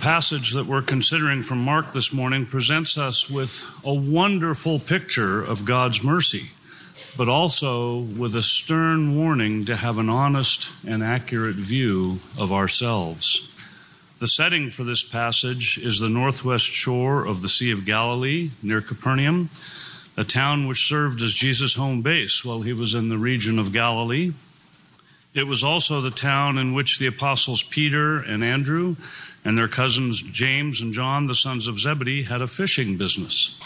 passage that we're considering from Mark this morning presents us with a wonderful picture of God's mercy, but also with a stern warning to have an honest and accurate view of ourselves. The setting for this passage is the northwest shore of the Sea of Galilee near Capernaum, a town which served as Jesus' home base while he was in the region of Galilee. It was also the town in which the apostles Peter and Andrew and their cousins James and John, the sons of Zebedee, had a fishing business.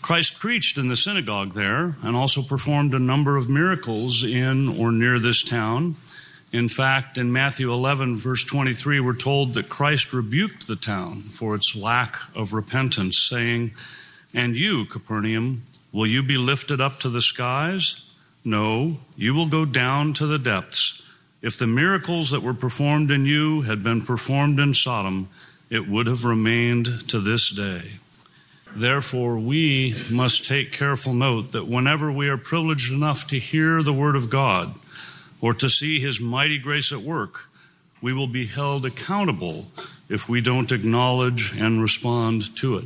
Christ preached in the synagogue there and also performed a number of miracles in or near this town. In fact, in Matthew 11, verse 23, we're told that Christ rebuked the town for its lack of repentance, saying, And you, Capernaum, will you be lifted up to the skies? No, you will go down to the depths. If the miracles that were performed in you had been performed in Sodom, it would have remained to this day. Therefore, we must take careful note that whenever we are privileged enough to hear the Word of God or to see His mighty grace at work, we will be held accountable if we don't acknowledge and respond to it.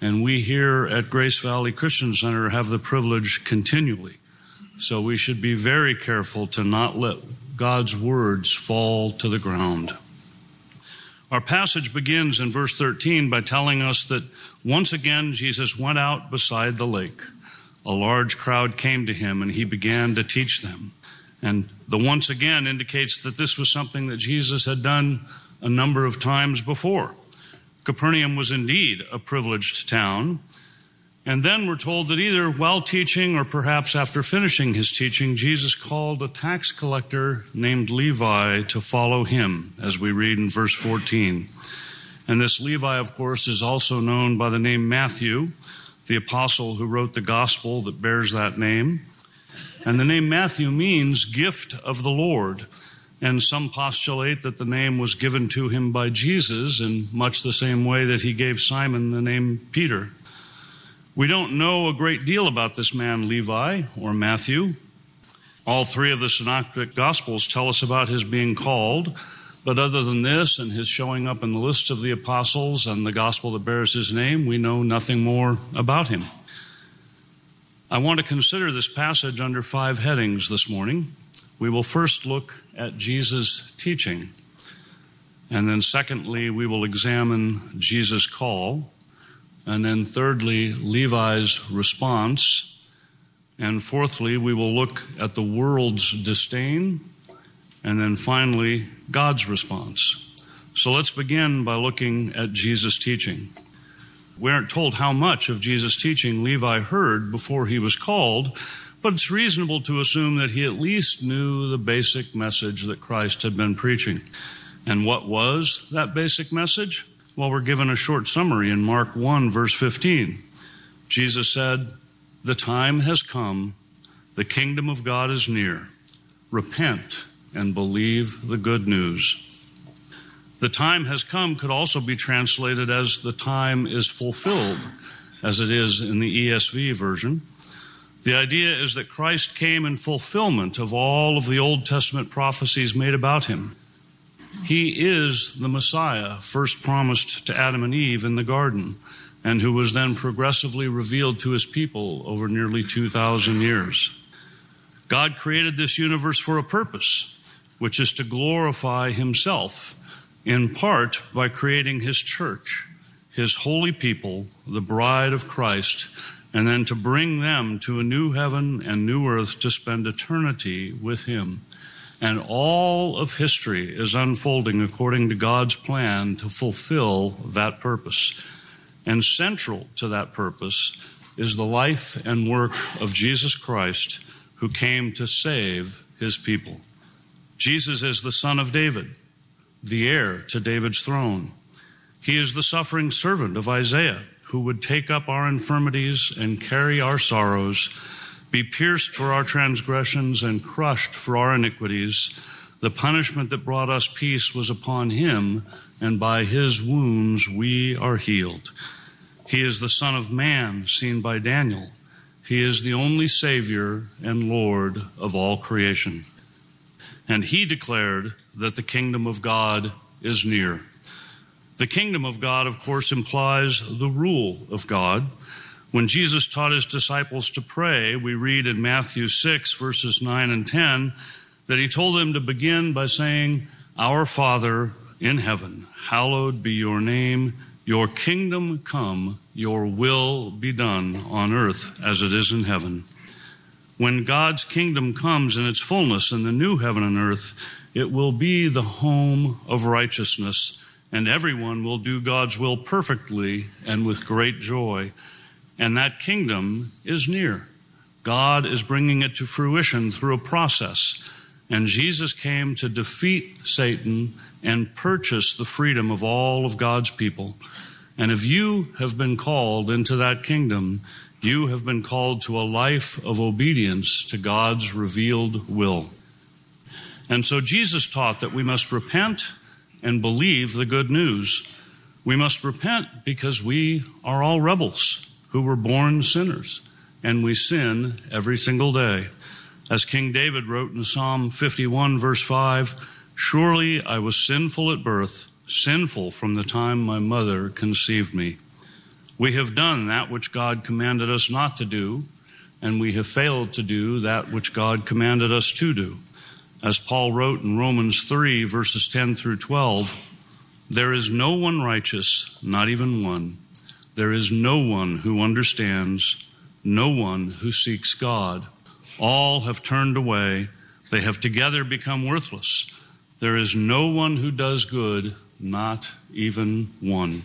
And we here at Grace Valley Christian Center have the privilege continually. So we should be very careful to not let God's words fall to the ground. Our passage begins in verse 13 by telling us that once again Jesus went out beside the lake. A large crowd came to him and he began to teach them. And the once again indicates that this was something that Jesus had done a number of times before. Capernaum was indeed a privileged town. And then we're told that either while teaching or perhaps after finishing his teaching, Jesus called a tax collector named Levi to follow him, as we read in verse 14. And this Levi, of course, is also known by the name Matthew, the apostle who wrote the gospel that bears that name. And the name Matthew means gift of the Lord. And some postulate that the name was given to him by Jesus in much the same way that he gave Simon the name Peter. We don't know a great deal about this man, Levi or Matthew. All three of the Synoptic Gospels tell us about his being called, but other than this and his showing up in the lists of the apostles and the gospel that bears his name, we know nothing more about him. I want to consider this passage under five headings this morning. We will first look at Jesus' teaching, and then secondly, we will examine Jesus' call. And then, thirdly, Levi's response. And fourthly, we will look at the world's disdain. And then finally, God's response. So let's begin by looking at Jesus' teaching. We aren't told how much of Jesus' teaching Levi heard before he was called, but it's reasonable to assume that he at least knew the basic message that Christ had been preaching. And what was that basic message? Well, we're given a short summary in Mark 1, verse 15. Jesus said, The time has come, the kingdom of God is near. Repent and believe the good news. The time has come could also be translated as the time is fulfilled, as it is in the ESV version. The idea is that Christ came in fulfillment of all of the Old Testament prophecies made about him. He is the Messiah first promised to Adam and Eve in the garden, and who was then progressively revealed to his people over nearly 2,000 years. God created this universe for a purpose, which is to glorify himself, in part by creating his church, his holy people, the bride of Christ, and then to bring them to a new heaven and new earth to spend eternity with him. And all of history is unfolding according to God's plan to fulfill that purpose. And central to that purpose is the life and work of Jesus Christ, who came to save his people. Jesus is the son of David, the heir to David's throne. He is the suffering servant of Isaiah, who would take up our infirmities and carry our sorrows be pierced for our transgressions and crushed for our iniquities. The punishment that brought us peace was upon him, and by his wounds we are healed. He is the Son of Man, seen by Daniel. He is the only Savior and Lord of all creation. And he declared that the kingdom of God is near. The kingdom of God, of course, implies the rule of God. When Jesus taught his disciples to pray, we read in Matthew 6, verses 9 and 10, that he told them to begin by saying, Our Father in heaven, hallowed be your name, your kingdom come, your will be done on earth as it is in heaven. When God's kingdom comes in its fullness in the new heaven and earth, it will be the home of righteousness, and everyone will do God's will perfectly and with great joy. And that kingdom is near. God is bringing it to fruition through a process. And Jesus came to defeat Satan and purchase the freedom of all of God's people. And if you have been called into that kingdom, you have been called to a life of obedience to God's revealed will. And so Jesus taught that we must repent and believe the good news. We must repent because we are all rebels who were born sinners, and we sin every single day. As King David wrote in Psalm 51, verse 5, Surely I was sinful at birth, sinful from the time my mother conceived me. We have done that which God commanded us not to do, and we have failed to do that which God commanded us to do. As Paul wrote in Romans 3, verses 10 through 12, there is no one righteous, not even one. There is no one who understands, no one who seeks God. All have turned away, they have together become worthless. There is no one who does good, not even one.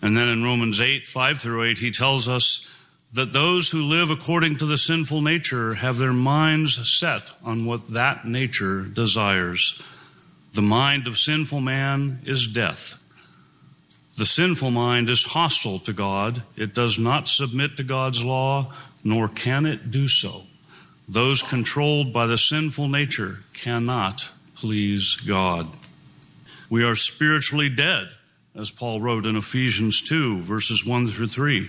And then in Romans 8, 5 through 8, he tells us that those who live according to the sinful nature have their minds set on what that nature desires. The mind of sinful man is death. The sinful mind is hostile to God. It does not submit to God's law, nor can it do so. Those controlled by the sinful nature cannot please God. We are spiritually dead as Paul wrote in Ephesians 2, verses 1 through 3.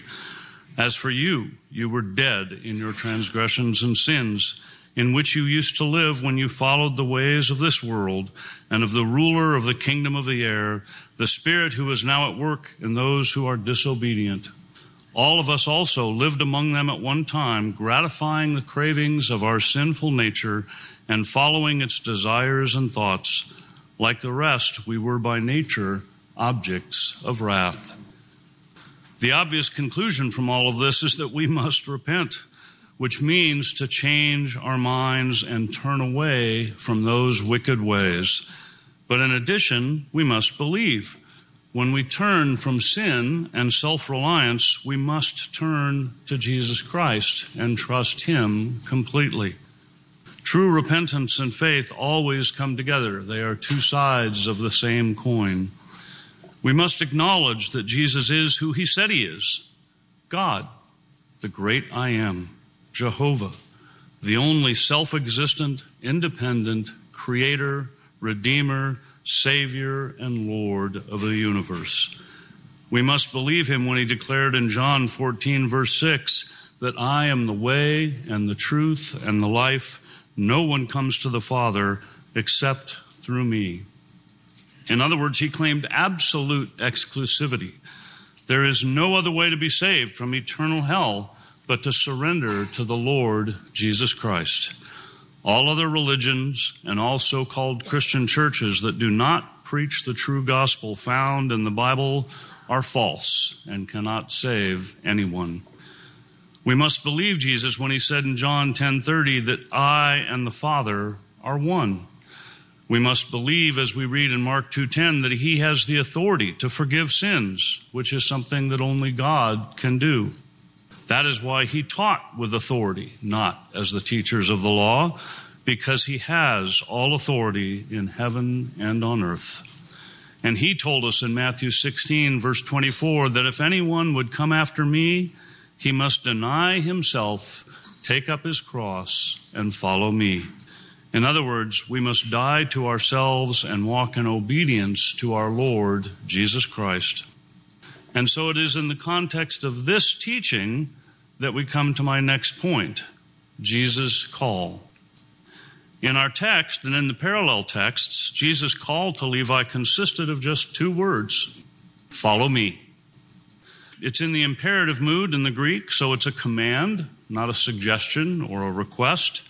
As for you, you were dead in your transgressions and sins, in which you used to live when you followed the ways of this world and of the ruler of the kingdom of the air, the Spirit who is now at work in those who are disobedient. All of us also lived among them at one time, gratifying the cravings of our sinful nature and following its desires and thoughts. Like the rest, we were by nature objects of wrath. The obvious conclusion from all of this is that we must repent, which means to change our minds and turn away from those wicked ways. But in addition, we must believe. When we turn from sin and self reliance, we must turn to Jesus Christ and trust Him completely. True repentance and faith always come together, they are two sides of the same coin. We must acknowledge that Jesus is who he said he is God, the great I am, Jehovah, the only self existent, independent creator, redeemer, savior, and Lord of the universe. We must believe him when he declared in John 14, verse 6, that I am the way and the truth and the life. No one comes to the Father except through me. In other words, he claimed absolute exclusivity. There is no other way to be saved from eternal hell but to surrender to the Lord Jesus Christ. All other religions and all so called Christian churches that do not preach the true gospel found in the Bible are false and cannot save anyone. We must believe Jesus when he said in John 10:30 that I and the Father are one. We must believe, as we read in Mark 2:10, that he has the authority to forgive sins, which is something that only God can do. That is why he taught with authority, not as the teachers of the law, because he has all authority in heaven and on earth. And he told us in Matthew 16, verse 24, that if anyone would come after me, he must deny himself, take up his cross, and follow me. In other words, we must die to ourselves and walk in obedience to our Lord Jesus Christ. And so it is in the context of this teaching that we come to my next point Jesus' call. In our text and in the parallel texts, Jesus' call to Levi consisted of just two words Follow me. It's in the imperative mood in the Greek, so it's a command, not a suggestion or a request.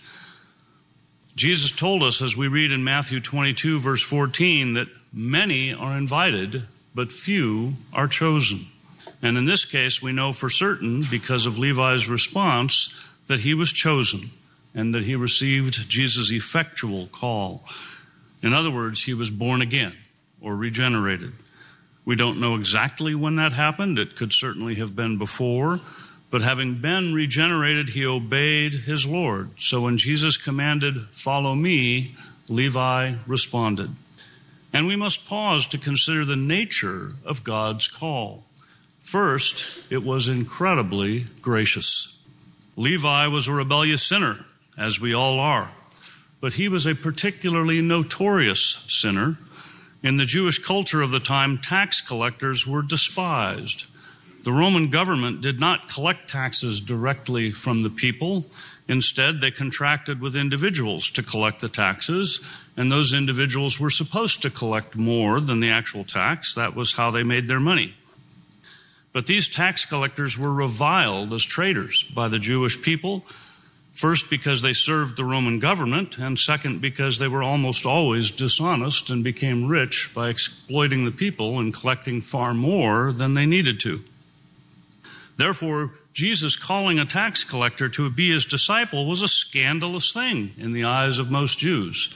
Jesus told us, as we read in Matthew 22, verse 14, that many are invited, but few are chosen. And in this case, we know for certain, because of Levi's response, that he was chosen and that he received Jesus' effectual call. In other words, he was born again or regenerated. We don't know exactly when that happened. It could certainly have been before. But having been regenerated, he obeyed his Lord. So when Jesus commanded, Follow me, Levi responded. And we must pause to consider the nature of God's call. First, it was incredibly gracious. Levi was a rebellious sinner, as we all are, but he was a particularly notorious sinner. In the Jewish culture of the time, tax collectors were despised. The Roman government did not collect taxes directly from the people. Instead, they contracted with individuals to collect the taxes, and those individuals were supposed to collect more than the actual tax. That was how they made their money. But these tax collectors were reviled as traitors by the Jewish people, first because they served the Roman government, and second because they were almost always dishonest and became rich by exploiting the people and collecting far more than they needed to. Therefore, Jesus calling a tax collector to be his disciple was a scandalous thing in the eyes of most Jews.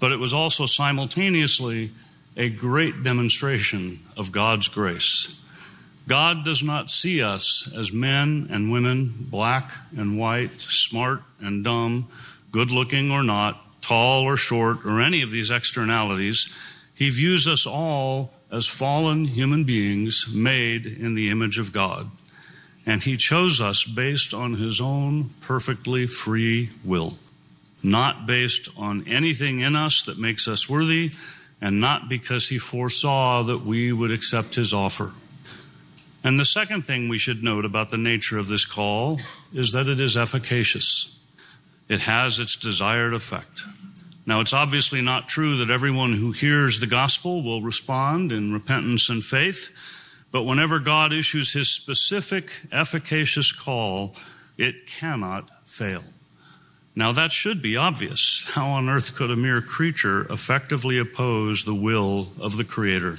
But it was also simultaneously a great demonstration of God's grace. God does not see us as men and women, black and white, smart and dumb, good looking or not, tall or short, or any of these externalities. He views us all as fallen human beings made in the image of God and He chose us based on His own perfectly free will, not based on anything in us that makes us worthy, and not because He foresaw that we would accept His offer. And the second thing we should note about the nature of this call is that it is efficacious. It has its desired effect. Now, it's obviously not true that everyone who hears the gospel will respond in repentance and faith. But whenever God issues his specific, efficacious call, it cannot fail. Now, that should be obvious. How on earth could a mere creature effectively oppose the will of the Creator?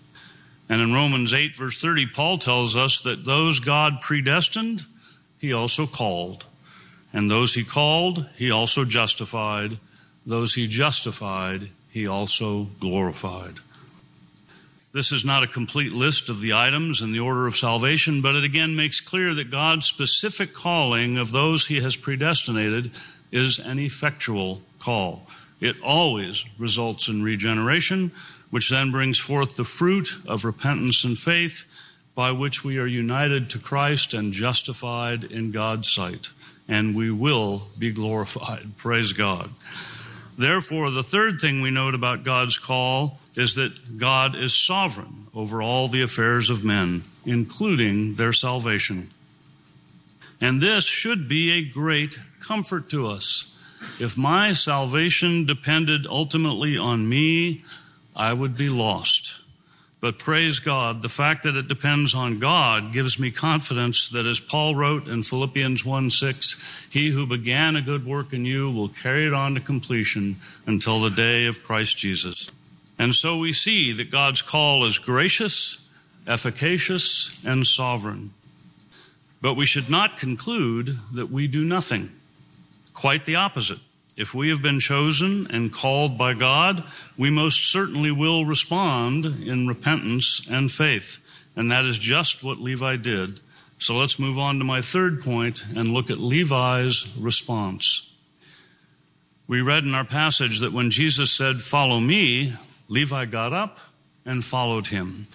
And in Romans 8, verse 30, Paul tells us that those God predestined, he also called. And those he called, he also justified. Those he justified, he also glorified. This is not a complete list of the items in the order of salvation, but it again makes clear that God's specific calling of those he has predestinated is an effectual call. It always results in regeneration, which then brings forth the fruit of repentance and faith, by which we are united to Christ and justified in God's sight. And we will be glorified. Praise God. Therefore, the third thing we note about God's call is that God is sovereign over all the affairs of men, including their salvation. And this should be a great comfort to us. If my salvation depended ultimately on me, I would be lost. But praise God, the fact that it depends on God gives me confidence that as Paul wrote in Philippians 1 6, he who began a good work in you will carry it on to completion until the day of Christ Jesus. And so we see that God's call is gracious, efficacious, and sovereign. But we should not conclude that we do nothing. Quite the opposite. If we have been chosen and called by God, we most certainly will respond in repentance and faith. And that is just what Levi did. So let's move on to my third point and look at Levi's response. We read in our passage that when Jesus said, Follow me, Levi got up and followed him.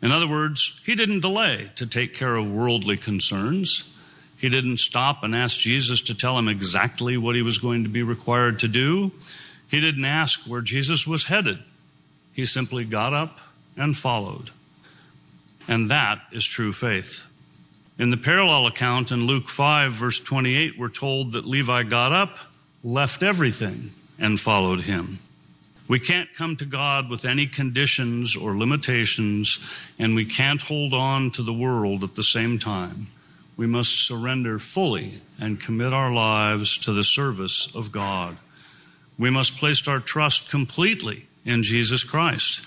In other words, he didn't delay to take care of worldly concerns. He didn't stop and ask Jesus to tell him exactly what he was going to be required to do. He didn't ask where Jesus was headed. He simply got up and followed. And that is true faith. In the parallel account in Luke 5, verse 28, we're told that Levi got up, left everything, and followed him. We can't come to God with any conditions or limitations, and we can't hold on to the world at the same time. We must surrender fully and commit our lives to the service of God. We must place our trust completely in Jesus Christ.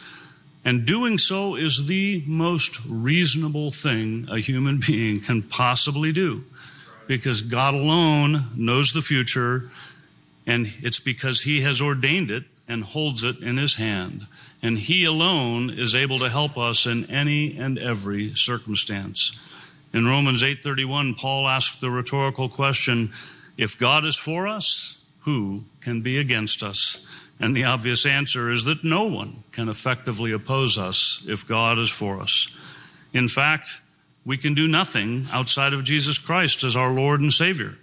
And doing so is the most reasonable thing a human being can possibly do. Because God alone knows the future, and it's because He has ordained it and holds it in His hand. And He alone is able to help us in any and every circumstance. In Romans 8:31, Paul asked the rhetorical question, if God is for us, who can be against us? And the obvious answer is that no one can effectively oppose us if God is for us. In fact, we can do nothing outside of Jesus Christ as our Lord and Savior.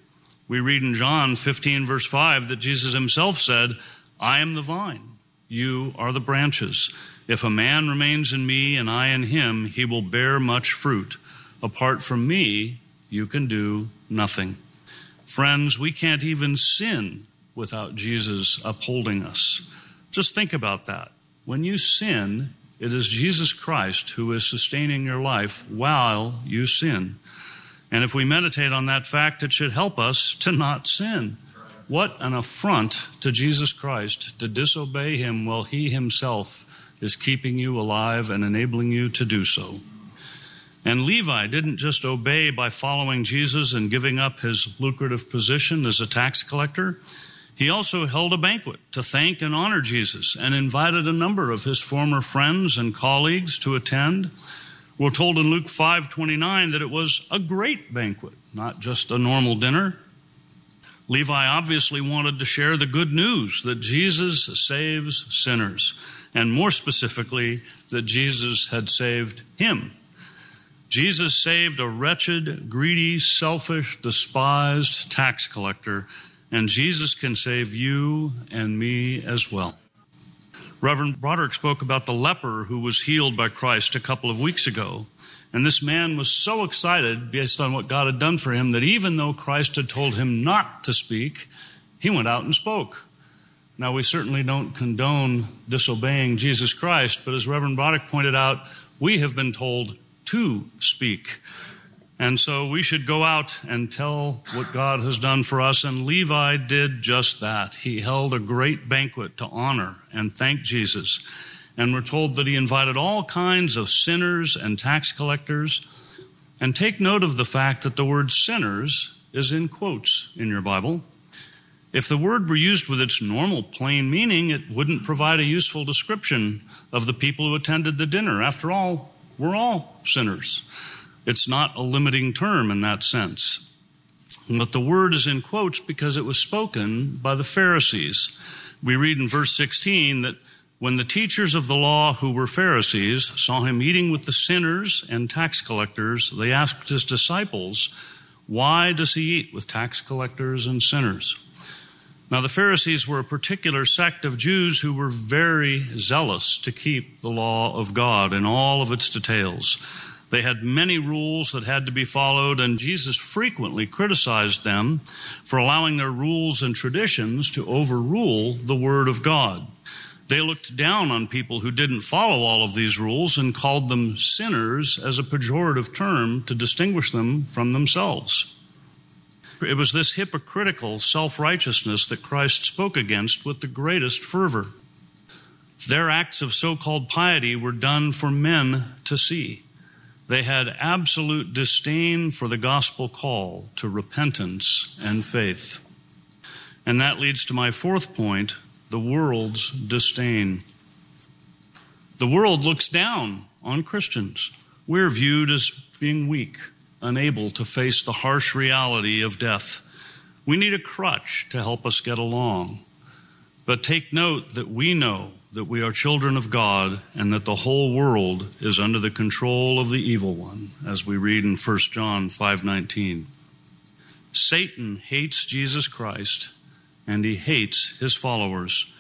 We read in John 15, verse 5, that Jesus himself said, I am the vine, you are the branches. If a man remains in me and I in him, he will bear much fruit. Apart from me, you can do nothing. Friends, we can't even sin without Jesus upholding us. Just think about that. When you sin, it is Jesus Christ who is sustaining your life while you sin. And if we meditate on that fact, it should help us to not sin. What an affront to Jesus Christ to disobey him while he himself is keeping you alive and enabling you to do so. And Levi didn't just obey by following Jesus and giving up his lucrative position as a tax collector. He also held a banquet to thank and honor Jesus and invited a number of his former friends and colleagues to attend. We're told in Luke 5:29 that it was a great banquet, not just a normal dinner. Levi obviously wanted to share the good news that Jesus saves sinners, and more specifically, that Jesus had saved him. Jesus saved a wretched, greedy, selfish, despised tax collector and Jesus can save you and me as well. Reverend Broderick spoke about the leper who was healed by Christ a couple of weeks ago. And this man was so excited based on what God had done for him that even though Christ had told him not to speak, he went out and spoke. Now, we certainly don't condone disobeying Jesus Christ, but as Reverend Broderick pointed out, we have been told to speak. And so we should go out and tell what God has done for us. And Levi did just that. He held a great banquet to honor and thank Jesus. And we're told that he invited all kinds of sinners and tax collectors. And take note of the fact that the word sinners is in quotes in your Bible. If the word were used with its normal plain meaning, it wouldn't provide a useful description of the people who attended the dinner. After all, we're all sinners. It's not a limiting term in that sense. But the word is in quotes because it was spoken by the Pharisees. We read in verse 16 that when the teachers of the law who were Pharisees saw him eating with the sinners and tax collectors, they asked his disciples, Why does he eat with tax collectors and sinners? Now, the Pharisees were a particular sect of Jews who were very zealous to keep the law of God in all of its details. They had many rules that had to be followed, and Jesus frequently criticized them for allowing their rules and traditions to overrule the Word of God. They looked down on people who didn't follow all of these rules and called them sinners as a pejorative term to distinguish them from themselves. It was this hypocritical self righteousness that Christ spoke against with the greatest fervor. Their acts of so called piety were done for men to see. They had absolute disdain for the gospel call to repentance and faith. And that leads to my fourth point the world's disdain. The world looks down on Christians. We're viewed as being weak, unable to face the harsh reality of death. We need a crutch to help us get along. But take note that we know that we are children of God and that the whole world is under the control of the evil one, as we read in 1 John 5:19. Satan hates Jesus Christ and he hates his followers.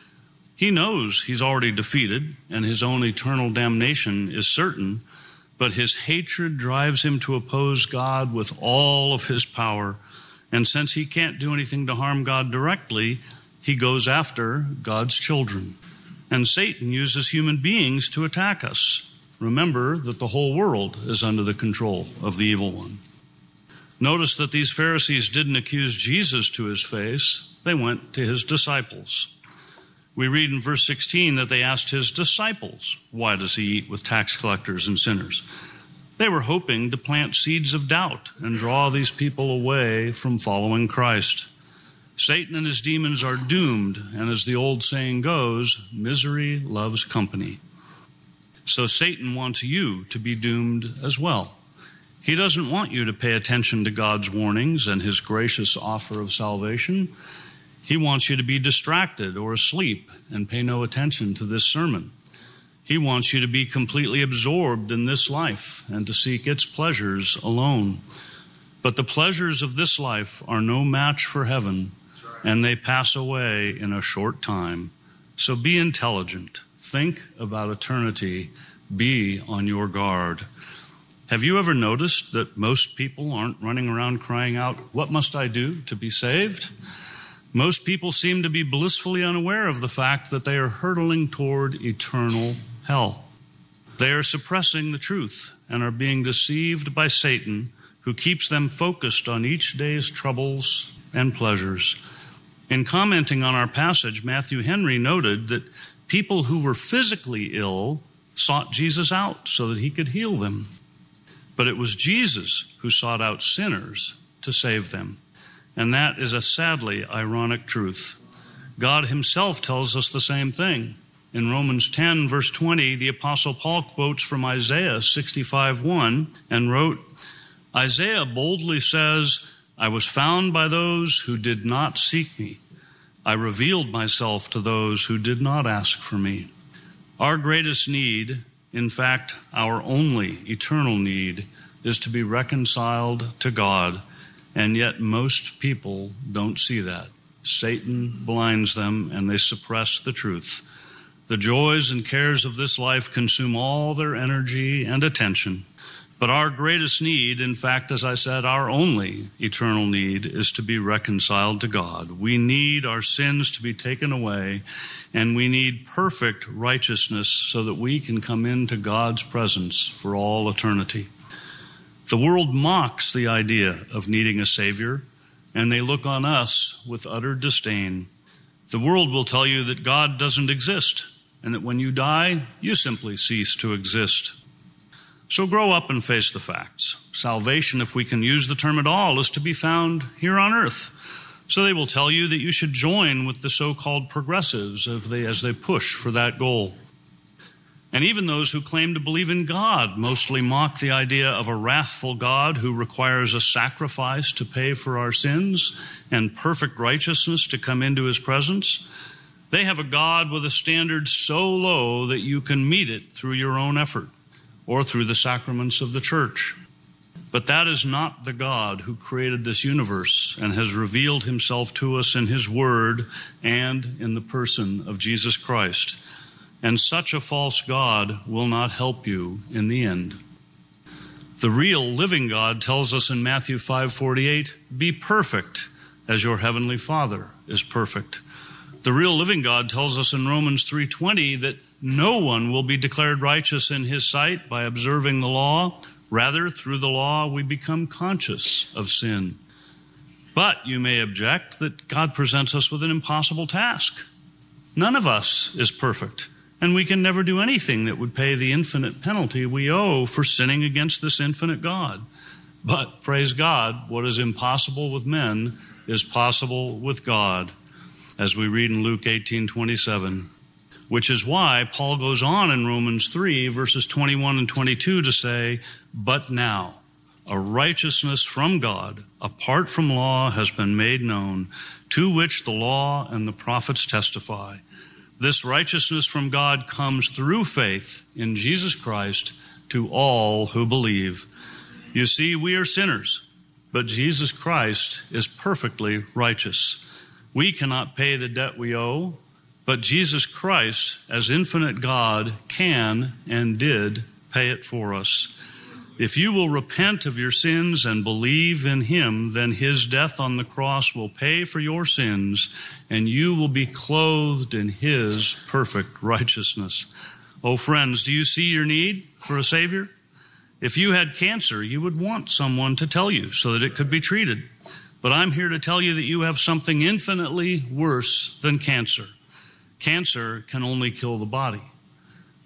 He knows he's already defeated and his own eternal damnation is certain, but his hatred drives him to oppose God with all of his power. And since he can't do anything to harm God directly, he goes after God's children. And Satan uses human beings to attack us. Remember that the whole world is under the control of the evil one. Notice that these Pharisees didn't accuse Jesus to his face, they went to his disciples. We read in verse 16 that they asked his disciples, Why does he eat with tax collectors and sinners? They were hoping to plant seeds of doubt and draw these people away from following Christ. Satan and his demons are doomed, and as the old saying goes, misery loves company. So Satan wants you to be doomed as well. He doesn't want you to pay attention to God's warnings and his gracious offer of salvation. He wants you to be distracted or asleep and pay no attention to this sermon. He wants you to be completely absorbed in this life and to seek its pleasures alone. But the pleasures of this life are no match for heaven and they pass away in a short time. So be intelligent. Think about eternity. Be on your guard. Have you ever noticed that most people aren't running around crying out, What must I do to be saved? Most people seem to be blissfully unaware of the fact that they are hurtling toward eternal hell. They are suppressing the truth and are being deceived by Satan, who keeps them focused on each day's troubles and pleasures. In commenting on our passage, Matthew Henry noted that people who were physically ill sought Jesus out so that he could heal them. But it was Jesus who sought out sinners to save them. And that is a sadly ironic truth. God himself tells us the same thing. In Romans 10, verse 20, the Apostle Paul quotes from Isaiah 65 1 and wrote, Isaiah boldly says, I was found by those who did not seek me. I revealed myself to those who did not ask for me. Our greatest need, in fact, our only eternal need, is to be reconciled to God, and yet most people don't see that. Satan blinds them and they suppress the truth. The joys and cares of this life consume all their energy and attention. But our greatest need, in fact, as I said, our only eternal need is to be reconciled to God. We need our sins to be taken away, and we need perfect righteousness so that we can come into God's presence for all eternity. The world mocks the idea of needing a Savior, and they look on us with utter disdain. The world will tell you that God doesn't exist, and that when you die, you simply cease to exist. So grow up and face the facts. Salvation, if we can use the term at all, is to be found here on earth. So they will tell you that you should join with the so called progressives as they, push for that goal. And even those who claim to believe in God mostly mock the idea of a wrathful God who requires a sacrifice to pay for our sins and perfect righteousness to come into his presence. They have a God with a standard so low that you can meet it through your own effort or through the sacraments of the church. But that is not the God who created this universe and has revealed himself to us in his word and in the person of Jesus Christ. And such a false God will not help you in the end. The real living God tells us in Matthew 5:48, "Be perfect as your heavenly Father is perfect." The real living God tells us in Romans 3:20 that no one will be declared righteous in his sight by observing the law. Rather, through the law, we become conscious of sin. But you may object that God presents us with an impossible task. None of us is perfect, and we can never do anything that would pay the infinite penalty we owe for sinning against this infinite God. But praise God, what is impossible with men is possible with God as we read in Luke 18 27. Which is why Paul goes on in Romans 3, verses 21 and 22 to say, But now, a righteousness from God, apart from law, has been made known, to which the law and the prophets testify. This righteousness from God comes through faith in Jesus Christ to all who believe. You see, we are sinners but Jesus Christ is perfectly righteous. We cannot pay the debt we owe, but Jesus Christ, as infinite God, can and did pay it for us. If you will repent of your sins and believe in Him, then His death on the cross will pay for your sins, and you will be clothed in His perfect righteousness. Oh, friends, do you see your need for a Savior? If you had cancer, you would want someone to tell you so that it could be treated. But I'm here to tell you that you have something infinitely worse than cancer. Cancer can only kill the body.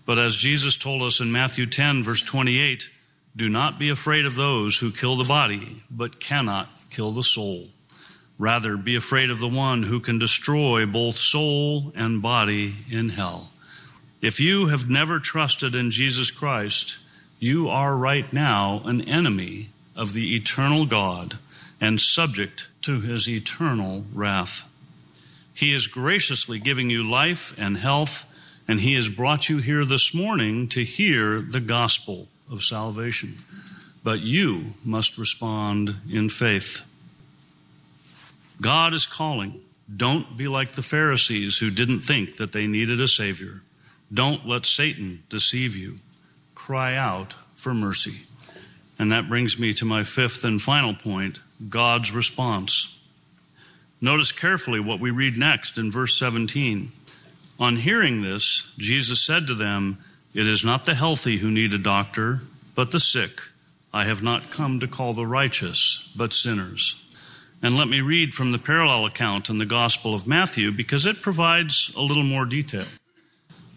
But as Jesus told us in Matthew 10, verse 28, do not be afraid of those who kill the body, but cannot kill the soul. Rather, be afraid of the one who can destroy both soul and body in hell. If you have never trusted in Jesus Christ, you are right now an enemy of the eternal God and subject to his eternal wrath. He is graciously giving you life and health, and he has brought you here this morning to hear the gospel of salvation. But you must respond in faith. God is calling. Don't be like the Pharisees who didn't think that they needed a Savior. Don't let Satan deceive you. Cry out for mercy. And that brings me to my fifth and final point God's response. Notice carefully what we read next in verse 17. On hearing this, Jesus said to them, It is not the healthy who need a doctor, but the sick. I have not come to call the righteous, but sinners. And let me read from the parallel account in the Gospel of Matthew because it provides a little more detail.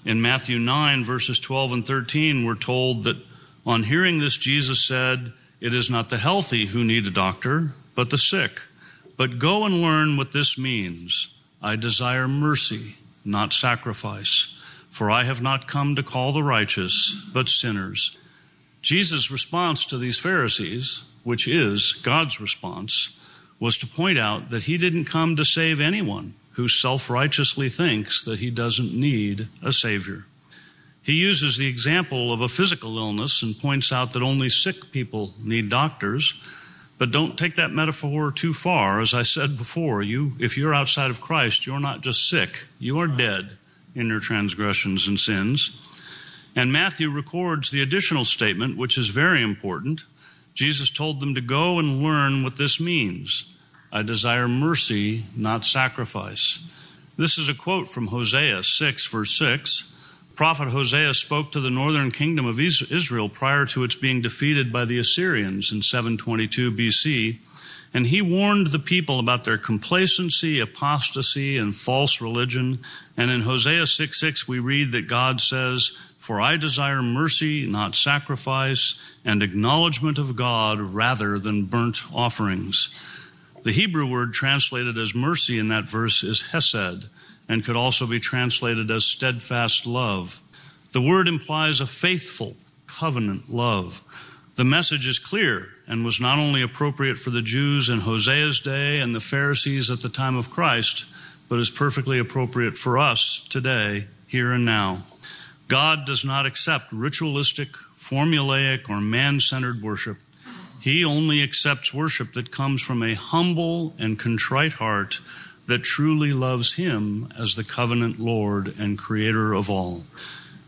In Matthew 9, verses 12 and 13, we're told that on hearing this, Jesus said, It is not the healthy who need a doctor, but the sick. But go and learn what this means. I desire mercy, not sacrifice, for I have not come to call the righteous, but sinners. Jesus' response to these Pharisees, which is God's response, was to point out that he didn't come to save anyone who self righteously thinks that he doesn't need a Savior. He uses the example of a physical illness and points out that only sick people need doctors. But don't take that metaphor too far. As I said before, you, if you're outside of Christ, you're not just sick, you are dead in your transgressions and sins. And Matthew records the additional statement, which is very important. Jesus told them to go and learn what this means. I desire mercy, not sacrifice. This is a quote from Hosea 6, verse 6. Prophet Hosea spoke to the northern kingdom of Israel prior to its being defeated by the Assyrians in 722 BC. And he warned the people about their complacency, apostasy, and false religion. And in Hosea 6 6, we read that God says, for I desire mercy, not sacrifice, and acknowledgement of God rather than burnt offerings. The Hebrew word translated as mercy in that verse is hesed, and could also be translated as steadfast love. The word implies a faithful covenant love. The message is clear and was not only appropriate for the Jews in Hosea's day and the Pharisees at the time of Christ, but is perfectly appropriate for us today, here and now. God does not accept ritualistic, formulaic, or man centered worship. He only accepts worship that comes from a humble and contrite heart that truly loves Him as the covenant Lord and Creator of all.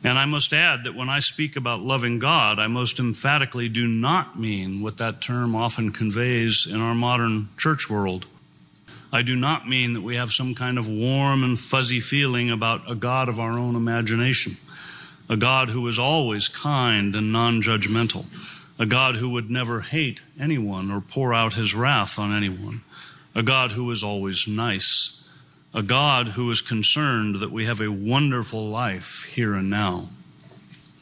And I must add that when I speak about loving God, I most emphatically do not mean what that term often conveys in our modern church world. I do not mean that we have some kind of warm and fuzzy feeling about a God of our own imagination a God who is always kind and non judgmental, a God who would never hate anyone or pour out his wrath on anyone, a God who is always nice, a God who is concerned that we have a wonderful life here and now.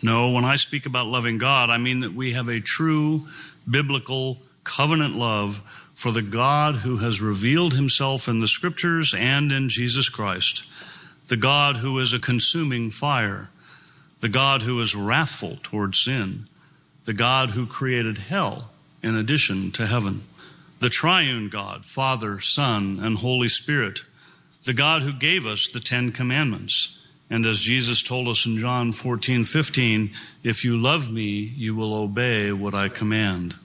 No, when I speak about loving God, I mean that we have a true biblical covenant love for the God who has revealed himself in the scriptures and in Jesus Christ, the God who is a consuming fire. The God who is wrathful toward sin, the God who created hell in addition to heaven, the triune God, Father, Son, and Holy Spirit, the God who gave us the Ten Commandments. And as Jesus told us in John 14, 15, if you love me, you will obey what I command.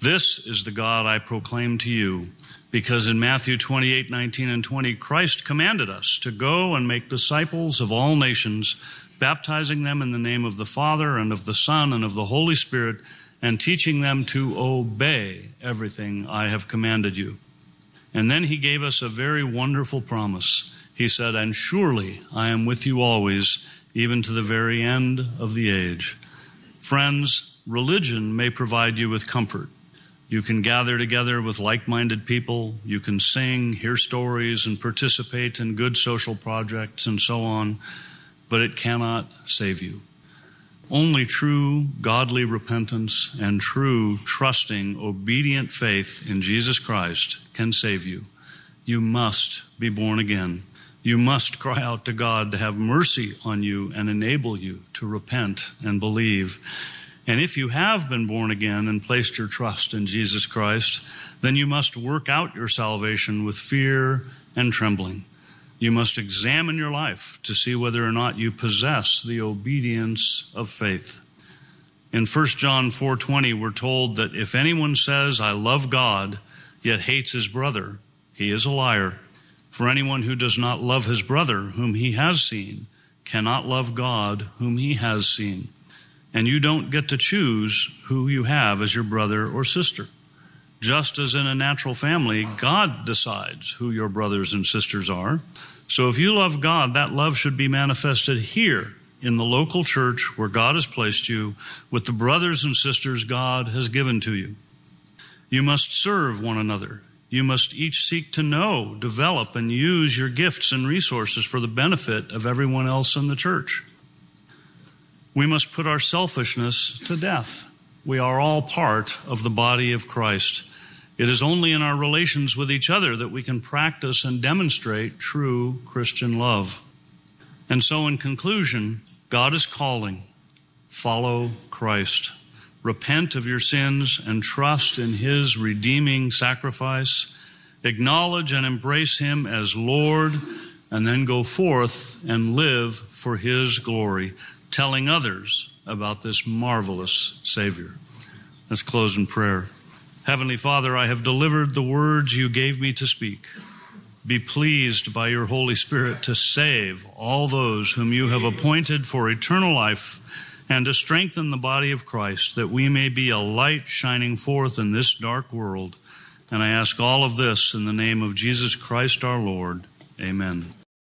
This is the God I proclaim to you, because in Matthew 28 19 and 20, Christ commanded us to go and make disciples of all nations, baptizing them in the name of the Father and of the Son and of the Holy Spirit, and teaching them to obey everything I have commanded you. And then he gave us a very wonderful promise. He said, And surely I am with you always, even to the very end of the age. Friends, religion may provide you with comfort. You can gather together with like minded people. You can sing, hear stories, and participate in good social projects and so on, but it cannot save you. Only true godly repentance and true trusting, obedient faith in Jesus Christ can save you. You must be born again. You must cry out to God to have mercy on you and enable you to repent and believe. And if you have been born again and placed your trust in Jesus Christ, then you must work out your salvation with fear and trembling. You must examine your life to see whether or not you possess the obedience of faith. In 1 John 4:20 we're told that if anyone says I love God yet hates his brother, he is a liar. For anyone who does not love his brother whom he has seen cannot love God whom he has seen. And you don't get to choose who you have as your brother or sister. Just as in a natural family, God decides who your brothers and sisters are. So if you love God, that love should be manifested here in the local church where God has placed you with the brothers and sisters God has given to you. You must serve one another. You must each seek to know, develop, and use your gifts and resources for the benefit of everyone else in the church. We must put our selfishness to death. We are all part of the body of Christ. It is only in our relations with each other that we can practice and demonstrate true Christian love. And so, in conclusion, God is calling follow Christ. Repent of your sins and trust in His redeeming sacrifice. Acknowledge and embrace Him as Lord, and then go forth and live for His glory telling others about this marvelous Savior. Let's close in prayer. Heavenly Father, I have delivered the words you gave me to speak. Be pleased by your Holy Spirit to save all those whom you have appointed for eternal life and to strengthen the body of Christ that we may be a light shining forth in this dark world. And I ask all of this in the name of Jesus Christ our Lord. Amen.